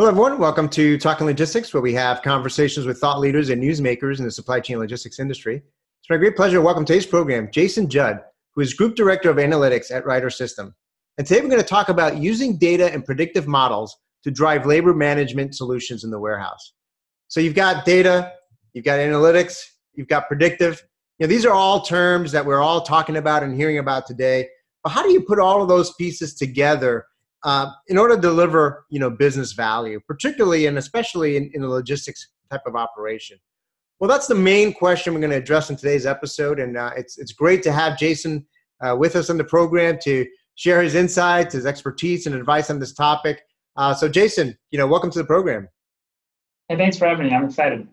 Hello, everyone. Welcome to Talking Logistics, where we have conversations with thought leaders and newsmakers in the supply chain logistics industry. It's my great pleasure to welcome today's program Jason Judd, who is Group Director of Analytics at Ryder System. And today we're going to talk about using data and predictive models to drive labor management solutions in the warehouse. So you've got data, you've got analytics, you've got predictive. You know, these are all terms that we're all talking about and hearing about today. But how do you put all of those pieces together uh, in order to deliver you know business value, particularly and especially in, in a logistics type of operation? Well, that's the main question we're going to address in today's episode, and uh, it's it's great to have Jason uh, with us on the program to share his insights, his expertise, and advice on this topic. Uh, so, Jason, you know, welcome to the program. Hey, thanks for having me. I'm excited.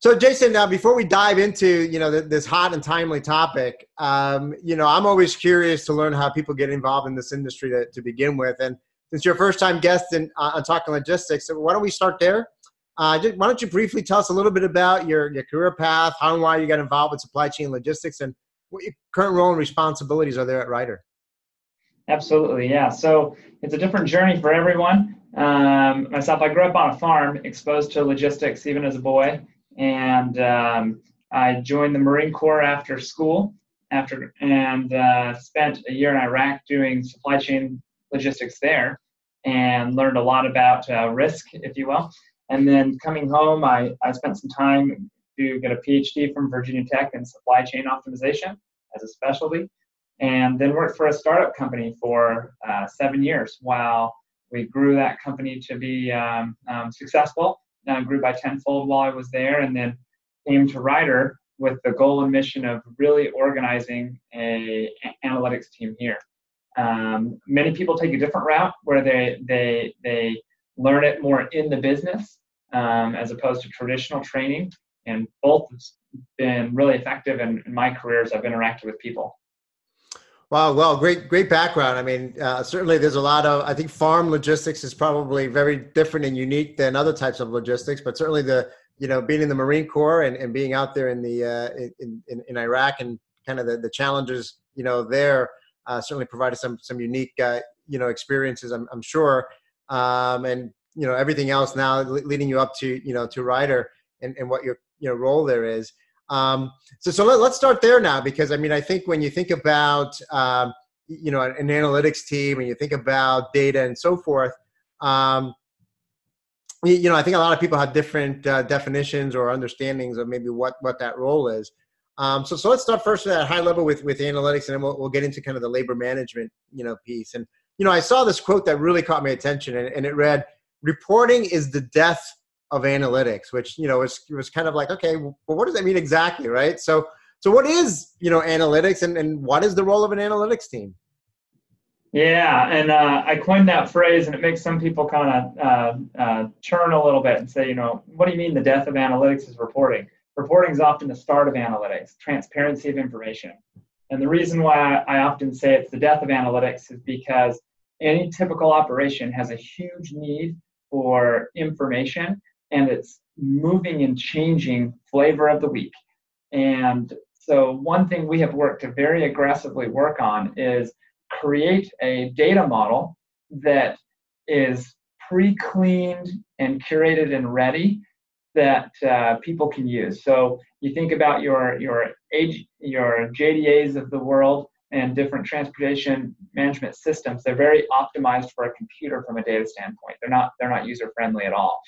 So, Jason, now before we dive into you know this hot and timely topic, um, you know I'm always curious to learn how people get involved in this industry to, to begin with. And since you're a first-time guest in, uh, on Talking Logistics, why don't we start there? Uh, just, why don't you briefly tell us a little bit about your, your career path, how and why you got involved with supply chain logistics, and what your current role and responsibilities are there at Ryder? Absolutely, yeah. So it's a different journey for everyone. Um, myself, I grew up on a farm, exposed to logistics even as a boy and um, I joined the Marine Corps after school, after and uh, spent a year in Iraq doing supply chain logistics there, and learned a lot about uh, risk, if you will. And then coming home, I, I spent some time to get a PhD from Virginia Tech in supply chain optimization as a specialty, and then worked for a startup company for uh, seven years while we grew that company to be um, um, successful uh, grew by tenfold while I was there, and then came to Ryder with the goal and mission of really organizing a analytics team here. Um, many people take a different route where they they they learn it more in the business um, as opposed to traditional training, and both have been really effective in, in my career as I've interacted with people. Wow, well, great, great background. I mean, uh, certainly there's a lot of. I think farm logistics is probably very different and unique than other types of logistics, but certainly the you know being in the Marine Corps and, and being out there in the uh, in, in, in Iraq and kind of the, the challenges you know there uh, certainly provided some some unique uh, you know experiences. I'm, I'm sure, um, and you know everything else now leading you up to you know to Ryder and, and what your you know role there is. Um, so so let, us start there now because I mean I think when you think about um, you know an, analytics team and you think about data and so forth, um, you, you, know I think a lot of people have different uh, definitions or understandings of maybe what what that role is. Um, so so let's start first at a high level with with analytics and then we'll, we'll get into kind of the labor management you know piece. And you know I saw this quote that really caught my attention and, and it read, "Reporting is the death of analytics, which you know was was kind of like, okay, well, what does that mean exactly, right? So, so what is you know analytics, and and what is the role of an analytics team? Yeah, and uh, I coined that phrase, and it makes some people kind of uh, uh, churn a little bit and say, you know, what do you mean the death of analytics is reporting? Reporting is often the start of analytics, transparency of information. And the reason why I often say it's the death of analytics is because any typical operation has a huge need for information and it's moving and changing flavor of the week. And so, one thing we have worked to very aggressively work on is create a data model that is pre cleaned and curated and ready that uh, people can use. So, you think about your, your, age, your JDAs of the world and different transportation management systems, they're very optimized for a computer from a data standpoint. They're not, they're not user friendly at all.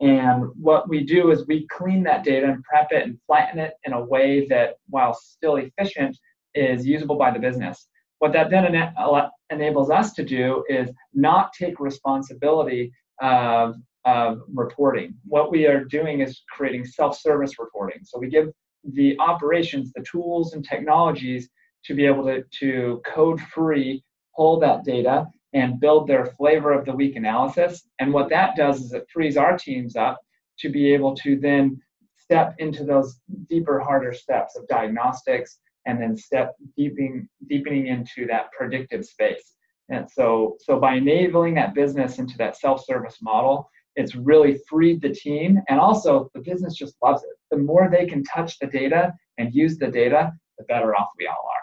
And what we do is we clean that data and prep it and flatten it in a way that, while still efficient, is usable by the business. What that then ena- enables us to do is not take responsibility of, of reporting. What we are doing is creating self service reporting. So we give the operations the tools and technologies to be able to, to code free pull that data and build their flavor of the week analysis. And what that does is it frees our teams up to be able to then step into those deeper, harder steps of diagnostics and then step deepening, deepening into that predictive space. And so, so by enabling that business into that self-service model, it's really freed the team and also the business just loves it. The more they can touch the data and use the data, the better off we all are.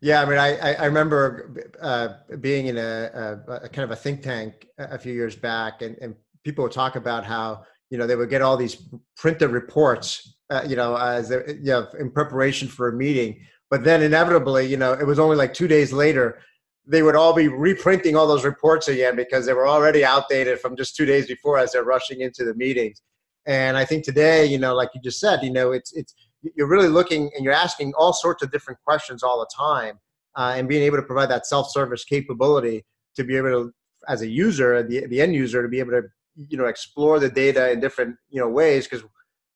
Yeah, I mean, I I remember uh, being in a, a, a, kind of a think tank a few years back, and, and people would talk about how you know they would get all these printed reports, uh, you know, as they, you know, in preparation for a meeting, but then inevitably, you know, it was only like two days later they would all be reprinting all those reports again because they were already outdated from just two days before as they're rushing into the meetings. And I think today, you know, like you just said, you know, it's it's you're really looking and you're asking all sorts of different questions all the time, uh, and being able to provide that self-service capability to be able to, as a user, the the end user, to be able to you know explore the data in different you know ways. Because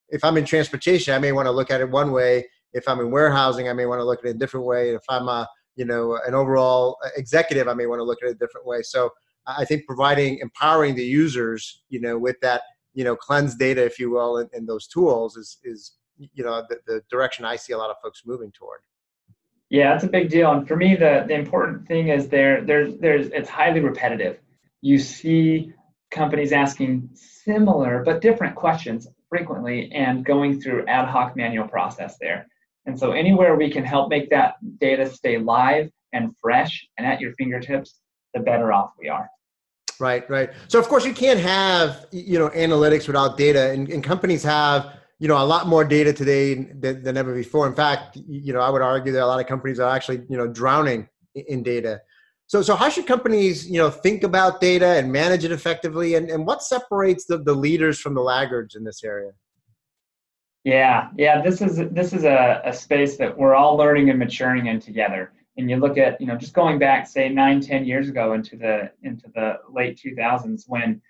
if I'm in transportation, I may want to look at it one way. If I'm in warehousing, I may want to look at it a different way. If I'm a you know an overall executive, I may want to look at it a different way. So I think providing empowering the users, you know, with that you know cleanse data if you will and, in those tools is is you know the, the direction i see a lot of folks moving toward. Yeah that's a big deal. And for me the the important thing is there there's there's it's highly repetitive. You see companies asking similar but different questions frequently and going through ad hoc manual process there. And so anywhere we can help make that data stay live and fresh and at your fingertips the better off we are. Right, right. So of course you can't have you know analytics without data, and, and companies have you know a lot more data today than, than, ever before. In fact, you know I would argue that a lot of companies are actually you know drowning in data. So so how should companies you know think about data and manage it effectively, and, and what separates the, the leaders from the laggards in this area? Yeah, yeah. This is this is a, a space that we're all learning and maturing in together and you look at you know just going back say nine ten years ago into the into the late 2000s when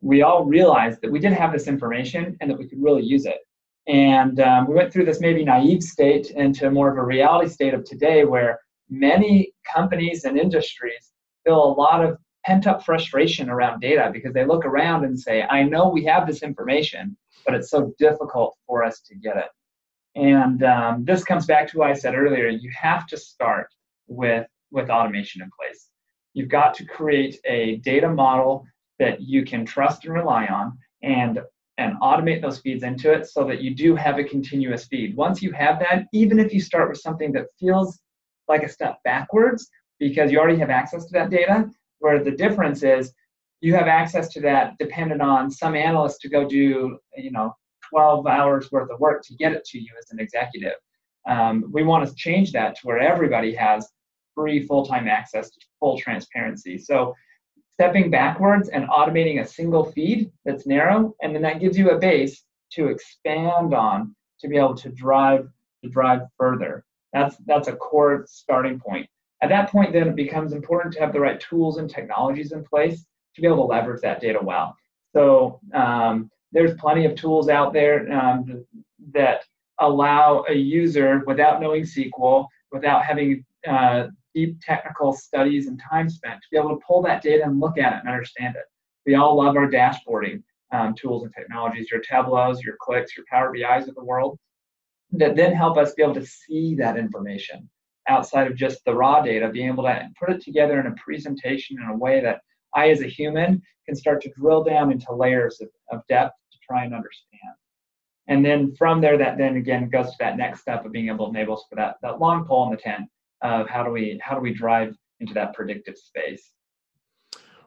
we all realized that we did have this information and that we could really use it and um, we went through this maybe naive state into more of a reality state of today where many companies and industries feel a lot of pent up frustration around data because they look around and say i know we have this information but it's so difficult for us to get it and um, this comes back to what i said earlier you have to start with with automation in place. You've got to create a data model that you can trust and rely on and and automate those feeds into it so that you do have a continuous feed. Once you have that, even if you start with something that feels like a step backwards because you already have access to that data, where the difference is you have access to that dependent on some analyst to go do, you know, 12 hours worth of work to get it to you as an executive. Um, we want to change that to where everybody has free full-time access to full transparency. So stepping backwards and automating a single feed that's narrow, and then that gives you a base to expand on to be able to drive to drive further. That's that's a core starting point. At that point, then it becomes important to have the right tools and technologies in place to be able to leverage that data well. So um, there's plenty of tools out there um, that allow a user without knowing SQL, without having uh, deep technical studies and time spent to be able to pull that data and look at it and understand it. We all love our dashboarding um, tools and technologies, your Tableaus, your Qliks, your Power BIs of the world, that then help us be able to see that information outside of just the raw data, being able to put it together in a presentation in a way that I, as a human, can start to drill down into layers of, of depth to try and understand. And then from there, that then again goes to that next step of being able to enable us for that, that long pole in the tent of how do we how do we drive into that predictive space.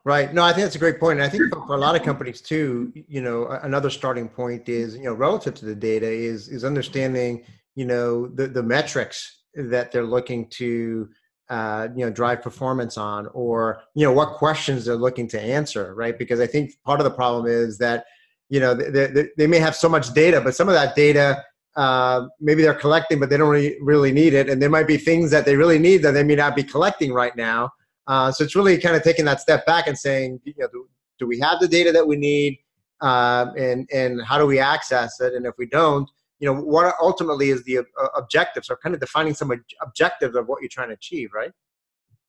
Right. No, I think that's a great point. And I think for, a lot of companies too, you know, another starting point is, you know, relative to the data is is understanding, you know, the the metrics that they're looking to uh, you know drive performance on or you know what questions they're looking to answer right because i think part of the problem is that you know they, they, they may have so much data but some of that data uh, maybe they're collecting but they don't really, really need it. And there might be things that they really need that they may not be collecting right now. Uh, so it's really kind of taking that step back and saying you know do, do we have the data that we need? Uh, and and how do we access it? And if we don't you know what ultimately is the uh, objectives or kind of defining some objectives of what you're trying to achieve right?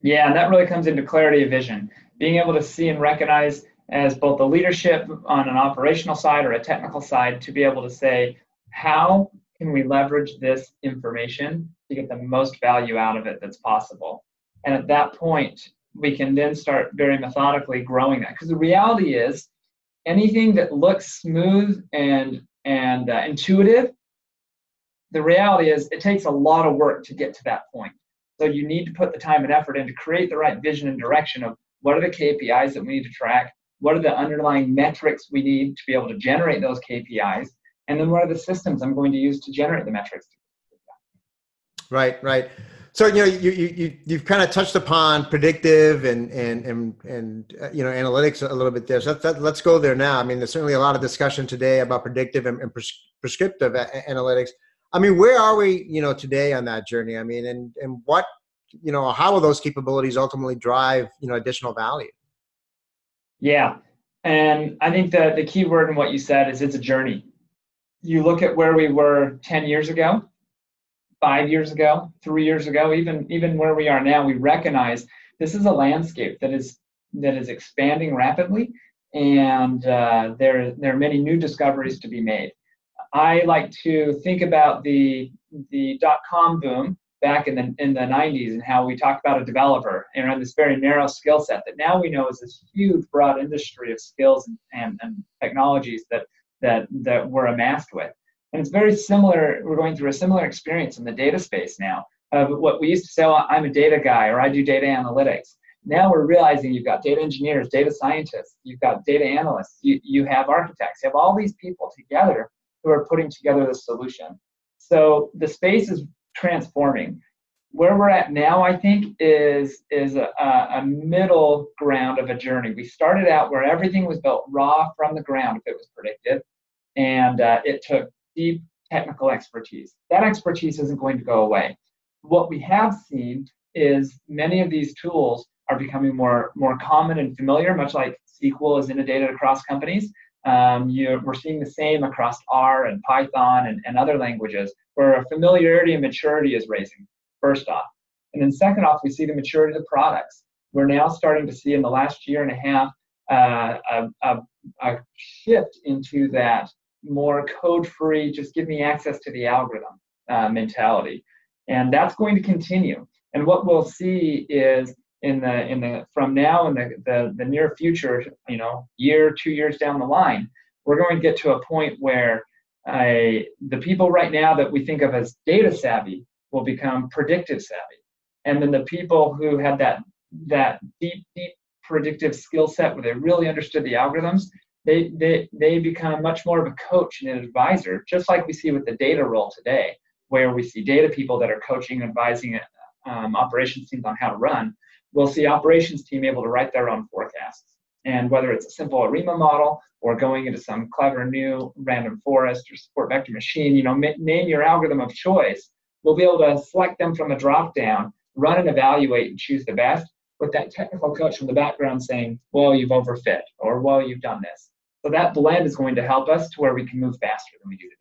Yeah and that really comes into clarity of vision. Being able to see and recognize as both a leadership on an operational side or a technical side to be able to say, how can we leverage this information to get the most value out of it that's possible? And at that point, we can then start very methodically growing that. Because the reality is, anything that looks smooth and and uh, intuitive, the reality is it takes a lot of work to get to that point. So you need to put the time and effort in to create the right vision and direction of what are the KPIs that we need to track, what are the underlying metrics we need to be able to generate those KPIs, and then what are the systems I'm going to use to generate the metrics. Right, right. So you know you you you you've kind of touched upon predictive and and and and uh, you know analytics a little bit there. So let, us go there now. I mean, there's certainly a lot of discussion today about predictive and, and pres- prescriptive a- analytics. I mean, where are we, you know, today on that journey? I mean, and and what, you know, how will those capabilities ultimately drive, you know, additional value? Yeah, and I think the the key word in what you said is it's a journey. You look at where we were ten years ago, five years ago, three years ago, even even where we are now. We recognize this is a landscape that is that is expanding rapidly, and uh, there there are many new discoveries to be made. I like to think about the the dot com boom back in the in the 90s and how we talked about a developer and on this very narrow skill set that now we know is this huge broad industry of skills and, and, and technologies that that that we're amassed with. And it's very similar. We're going through a similar experience in the data space now of what we used to say, well, I'm a data guy or I do data analytics. Now we're realizing you've got data engineers, data scientists, you've got data analysts, you, you have architects, you have all these people together who are putting together the solution. So the space is transforming. Where we're at now, I think, is is a, a middle ground of a journey. We started out where everything was built raw from the ground, if it was predictive, and uh, it took deep technical expertise. That expertise isn't going to go away. What we have seen is many of these tools are becoming more more common and familiar, much like SQL is inundated across companies. Um, we're seeing the same across R and Python and, and other languages, where familiarity and maturity is raising, first off. And then, second off, we see the maturity of the products. We're now starting to see in the last year and a half uh, a, a, a shift into that more code free, just give me access to the algorithm uh, mentality. And that's going to continue. And what we'll see is in the in the from now in the, the the near future you know year two years down the line we're going to get to a point where uh, the people right now that we think of as data savvy will become predictive savvy and then the people who had that that deep deep predictive skill set where they really understood the algorithms they, they they become much more of a coach and an advisor just like we see with the data role today where we see data people that are coaching and advising um, operations teams on how to run we'll see operations team able to write their own forecasts. And whether it's a simple ARIMA model or going into some clever new random forest or support vector machine, you know, name your algorithm of choice. We'll be able to select them from a drop down, run and evaluate and choose the best with that technical coach from the background saying, well, you've overfit or well, you've done this. So that blend is going to help us to where we can move faster than we do today.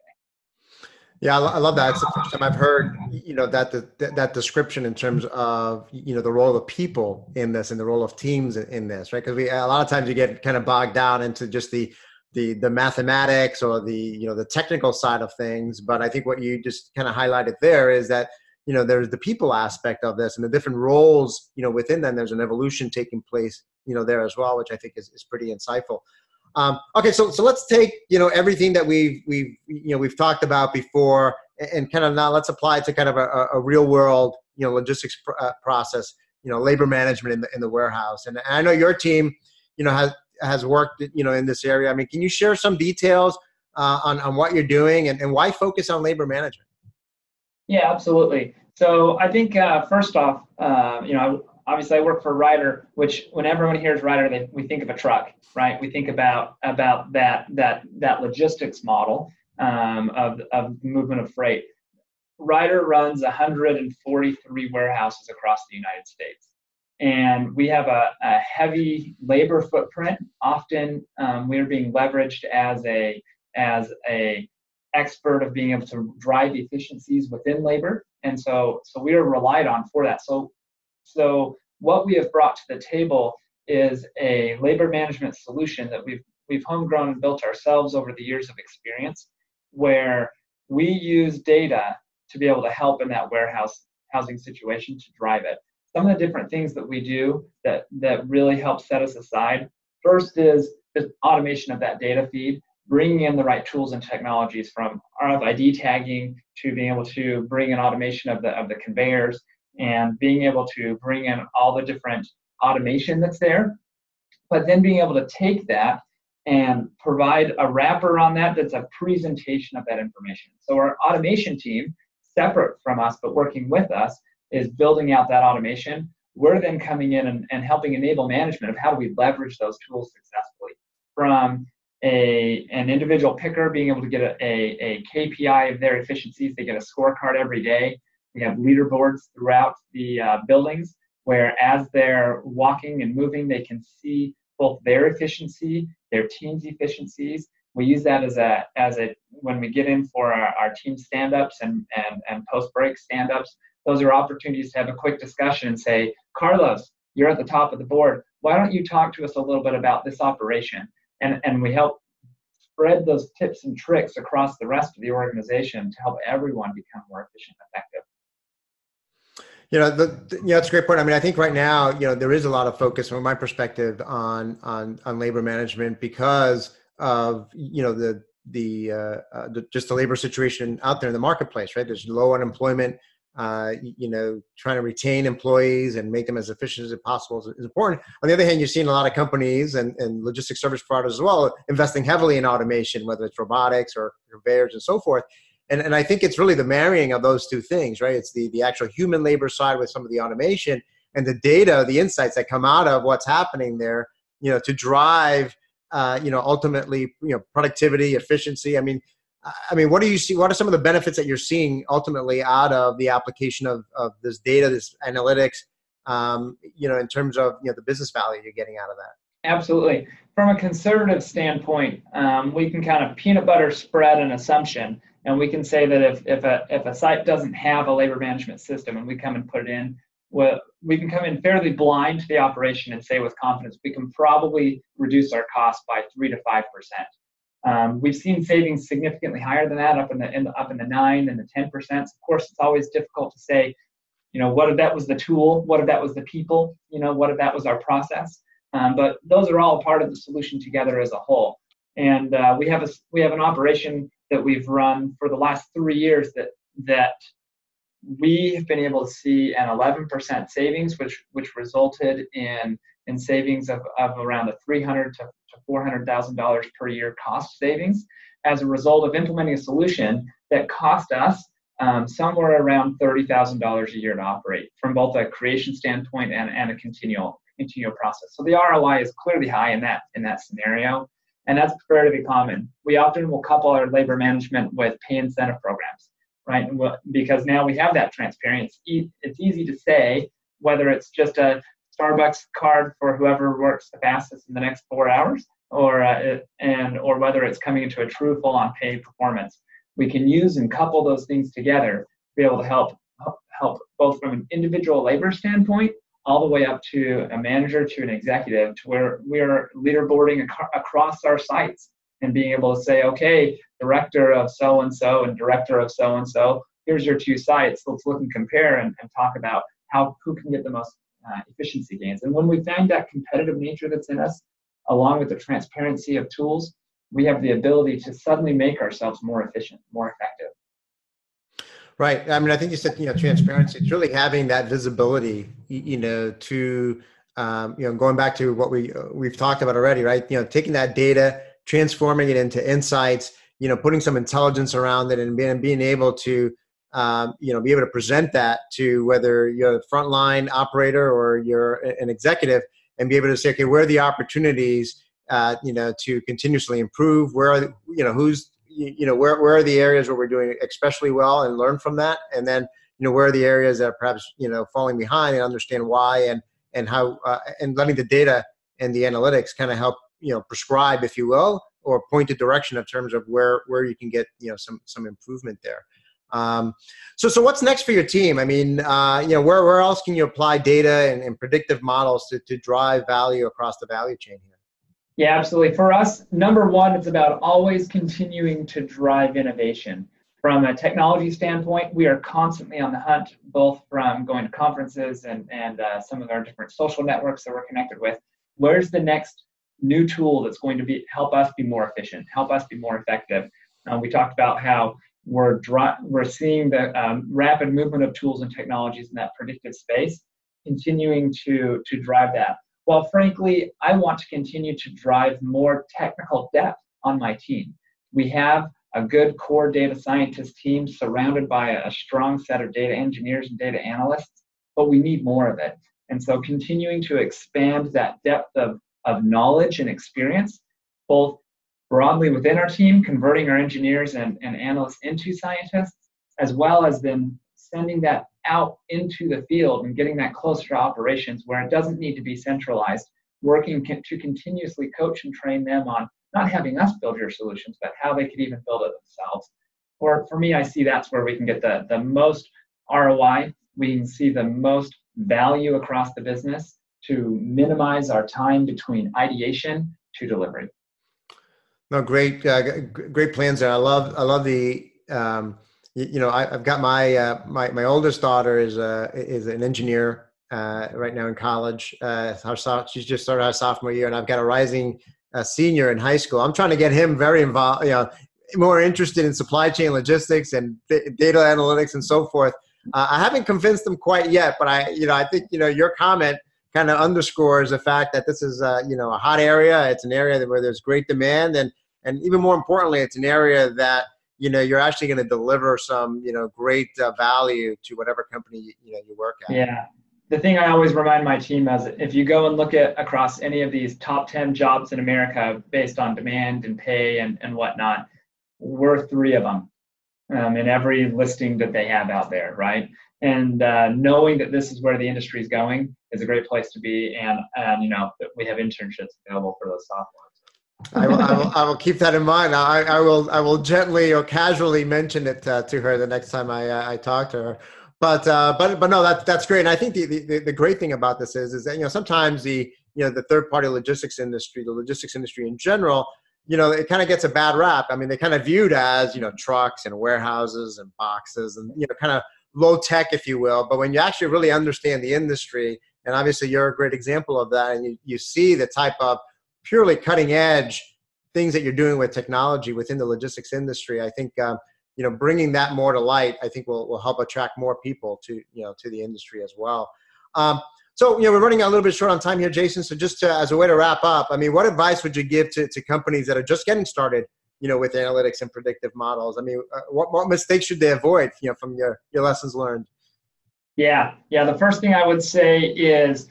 Yeah, I love that. It's the first time I've heard, you know, that that, that description in terms of, you know, the role of people in this and the role of teams in this, right? Because we a lot of times you get kind of bogged down into just the the the mathematics or the you know the technical side of things. But I think what you just kind of highlighted there is that you know there's the people aspect of this and the different roles, you know, within them. There's an evolution taking place, you know, there as well, which I think is is pretty insightful. Um, okay, so so let's take you know everything that we've we've you know we've talked about before, and, kind of now let's apply it to kind of a, a real world you know logistics pr- uh, process, you know labor management in the in the warehouse. And, and I know your team, you know, has has worked you know in this area. I mean, can you share some details uh, on on what you're doing and, and why focus on labor management? Yeah, absolutely. So I think uh, first off, uh, you know, obviously I work for Ryder, which when everyone hears Ryder, they, we think of a truck, right? We think about about that that that logistics model um, of of movement of freight. Ryder runs 143 warehouses across the United States, and we have a, a heavy labor footprint. Often, um, we are being leveraged as a as a expert of being able to drive efficiencies within labor, and so so we are relied on for that. So so what we have brought to the table is a labor management solution that we've we've homegrown and built ourselves over the years of experience, where we use data to be able to help in that warehouse housing situation to drive it. Some of the different things that we do that that really help set us aside. First is the automation of that data feed, bringing in the right tools and technologies from RFID tagging to being able to bring in automation of the of the conveyors and being able to bring in all the different automation that's there, but then being able to take that and provide a wrapper on that that's a presentation of that information. So our automation team, separate from us but working with us, is building out that automation. We're then coming in and, and helping enable management of how do we leverage those tools successfully. From a an individual picker being able to get a, a, a KPI of their efficiencies, they get a scorecard every day. We have leaderboards throughout the uh, buildings where as they're walking and moving, they can see both their efficiency, their team's efficiencies. We use that as a as a when we get in for our, our team stand-ups and, and, and post-break stand-ups, those are opportunities to have a quick discussion and say, Carlos, you're at the top of the board. Why don't you talk to us a little bit about this operation? And and we help spread those tips and tricks across the rest of the organization to help everyone become more efficient and effective. You know, the, the, you that's a great point. I mean, I think right now, you know, there is a lot of focus from my perspective on on on labor management because of you know the the, uh, uh, the just the labor situation out there in the marketplace, right? There's low unemployment. Uh, you know, trying to retain employees and make them as efficient as possible is, important. On the other hand, you've seen a lot of companies and, and logistics service providers as well investing heavily in automation, whether it's robotics or conveyors and so forth and and I think it's really the marrying of those two things, right? It's the the actual human labor side with some of the automation and the data, the insights that come out of what's happening there, you know, to drive, uh, you know, ultimately, you know, productivity, efficiency. I mean, I mean, what do you see? What are some of the benefits that you're seeing ultimately out of the application of of this data, this analytics, um, you know, in terms of you know the business value you're getting out of that? Absolutely. From a conservative standpoint, um, we can kind of peanut butter spread an assumption and we can say that if, if, a, if a site doesn't have a labor management system and we come and put it in, well, we can come in fairly blind to the operation and say with confidence we can probably reduce our cost by three to five percent. Um, we've seen savings significantly higher than that, up in the, in the up in the nine and the ten percent. Of course, it's always difficult to say, you know, what if that was the tool, what if that was the people, you know, what if that was our process. Um, but those are all part of the solution together as a whole. And uh, we have a we have an operation that we've run for the last three years that that we have been able to see an 11% savings, which which resulted in in savings of, of around a 300 to, to 400 thousand dollars per year cost savings as a result of implementing a solution that cost us um, somewhere around $30,000 a year to operate from both a creation standpoint and, and a continual continual process. So the ROI is clearly high in that in that scenario and that's fairly common. We often will couple our labor management with pay incentive programs, right? Because now we have that transparency. It's easy to say whether it's just a Starbucks card for whoever works the fastest in the next four hours, or uh, and or whether it's coming into a true full-on pay performance. We can use and couple those things together to be able to help help both from an individual labor standpoint all the way up to a manager to an executive to where we're leaderboarding ac- across our sites and being able to say, okay, director of so and so and director of so and so, here's your two sites. Let's look and compare and, and talk about how who can get the most uh, efficiency gains. And when we find that competitive nature that's in us, along with the transparency of tools, we have the ability to suddenly make ourselves more efficient, more effective. Right. I mean, I think you said, you know, transparency. It's really having that visibility, you know, to, um, you know, going back to what we uh, we've talked about already, right? You know, taking that data, transforming it into insights, you know, putting some intelligence around it, and being being able to, um, you know, be able to present that to whether you're a frontline operator or you're an executive, and be able to say, okay, where are the opportunities, uh, you know, to continuously improve? Where are, the, you know, who's you, know where, where are the areas where we're doing especially well and learn from that and then you know where are the areas that are perhaps you know falling behind and understand why and and how uh, and letting the data and the analytics kind of help you know prescribe if you will or point a direction in terms of where where you can get you know some some improvement there um, so so what's next for your team i mean uh, you know where, where else can you apply data and, and predictive models to, to drive value across the value chain here yeah, absolutely. For us, number one, it's about always continuing to drive innovation. From a technology standpoint, we are constantly on the hunt, both from going to conferences and, and uh, some of our different social networks that we're connected with. Where's the next new tool that's going to be help us be more efficient, help us be more effective? Uh, we talked about how we're, dri- we're seeing the um, rapid movement of tools and technologies in that predictive space, continuing to, to drive that. Well, frankly, I want to continue to drive more technical depth on my team. We have a good core data scientist team surrounded by a strong set of data engineers and data analysts, but we need more of it. And so continuing to expand that depth of, of knowledge and experience, both broadly within our team, converting our engineers and, and analysts into scientists, as well as then sending that out into the field and getting that closer to operations where it doesn't need to be centralized, working to continuously coach and train them on not having us build your solutions, but how they could even build it themselves. Or for me, I see that's where we can get the, the most ROI. We can see the most value across the business to minimize our time between ideation to delivery. No, great, uh, great plans there. I love, I love the, um, you, you, know, I, have got my, uh, my, my oldest daughter is a, is an engineer uh, right now in college. Uh, she's just started her sophomore year, and I've got a rising uh, senior in high school. I'm trying to get him very involved, you know, more interested in supply chain logistics and data analytics and so forth. Uh, I haven't convinced them quite yet, but I, you know, I think you know your comment kind of underscores the fact that this is, uh, you know, a hot area. It's an area where there's great demand, and and even more importantly, it's an area that you know you're actually going to deliver some, you know, great uh, value to whatever company you, you know you work at. Yeah. The thing I always remind my team is if you go and look at across any of these top 10 jobs in America based on demand and pay and, and whatnot, we're three of them um, in every listing that they have out there, right? And uh, knowing that this is where the industry is going is a great place to be. And, and you know, we have internships available for those sophomores. I, will, I, will, I will keep that in mind. I, I will I will gently or casually mention it uh, to her the next time I uh, I talk to her. But uh, but but no, that that's great. And I think the, the the great thing about this is is that you know sometimes the you know the third party logistics industry, the logistics industry in general, you know, it kind of gets a bad rap. I mean, they kind of viewed as, you know, trucks and warehouses and boxes and, you know, kind of low tech, if you will. But when you actually really understand the industry, and obviously you're a great example of that, and you, you see the type of purely cutting edge things that you're doing with technology within the logistics industry, I think, um, you know, bringing that more to light, I think will, will help attract more people to, you know, to the industry as well. Um, so, you know, we're running a little bit short on time here, Jason. So, just to, as a way to wrap up, I mean, what advice would you give to, to companies that are just getting started, you know, with analytics and predictive models? I mean, uh, what, what mistakes should they avoid, you know, from your, your lessons learned? Yeah, yeah. The first thing I would say is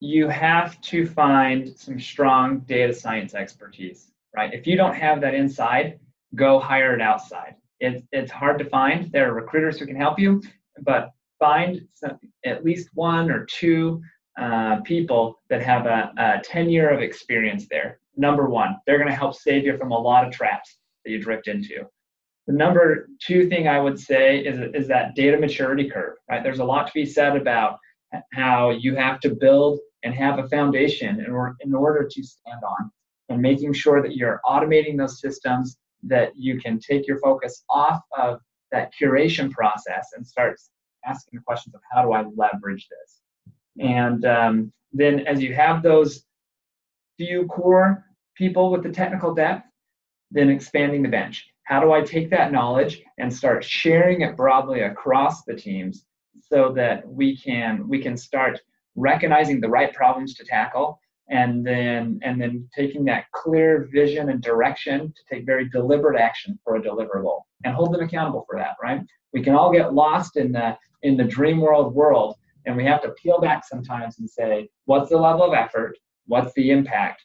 you have to find some strong data science expertise, right? If you don't have that inside, go hire it outside. It, it's hard to find. There are recruiters who can help you, but find some, at least one or two uh, people that have a, a 10 year of experience there. Number one, they're going to help save you from a lot of traps that you drift into. The number two thing I would say is, is that data maturity curve, right? There's a lot to be said about how you have to build and have a foundation in order, in order to stand on and making sure that you're automating those systems that you can take your focus off of that curation process and start asking the questions of how do I leverage this? And um, then as you have those few core people with the technical depth, then expanding the bench. How do I take that knowledge and start sharing it broadly across the teams so that we can we can start recognizing the right problems to tackle and then and then taking that clear vision and direction to take very deliberate action for a deliverable and hold them accountable for that right? We can all get lost in the in the dream world world and we have to peel back sometimes and say what's the level of effort? What's the impact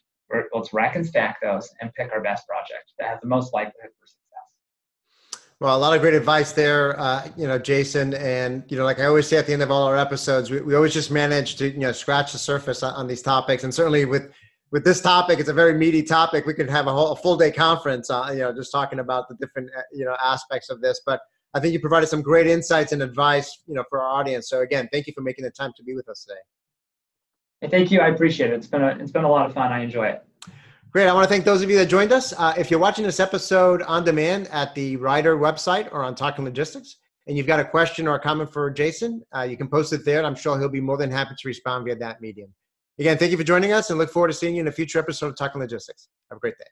let's rack and stack those and pick our best project that has the most likelihood for success well a lot of great advice there uh, you know jason and you know like i always say at the end of all our episodes we, we always just manage to you know scratch the surface on, on these topics and certainly with with this topic, it's a very meaty topic. We could have a whole a full day conference, uh, you know, just talking about the different uh, you know aspects of this. But I think you provided some great insights and advice, you know, for our audience. So again, thank you for making the time to be with us today. Hey, thank you. I appreciate it. It's been a, it's been a lot of fun. I enjoy it. Great. I want to thank those of you that joined us. Uh, if you're watching this episode on demand at the Ryder website or on Talking Logistics, and you've got a question or a comment for Jason, uh, you can post it there, and I'm sure he'll be more than happy to respond via that medium. Again, thank you for joining us, and look forward to seeing you in a future episode of Talking Logistics. Have a great day.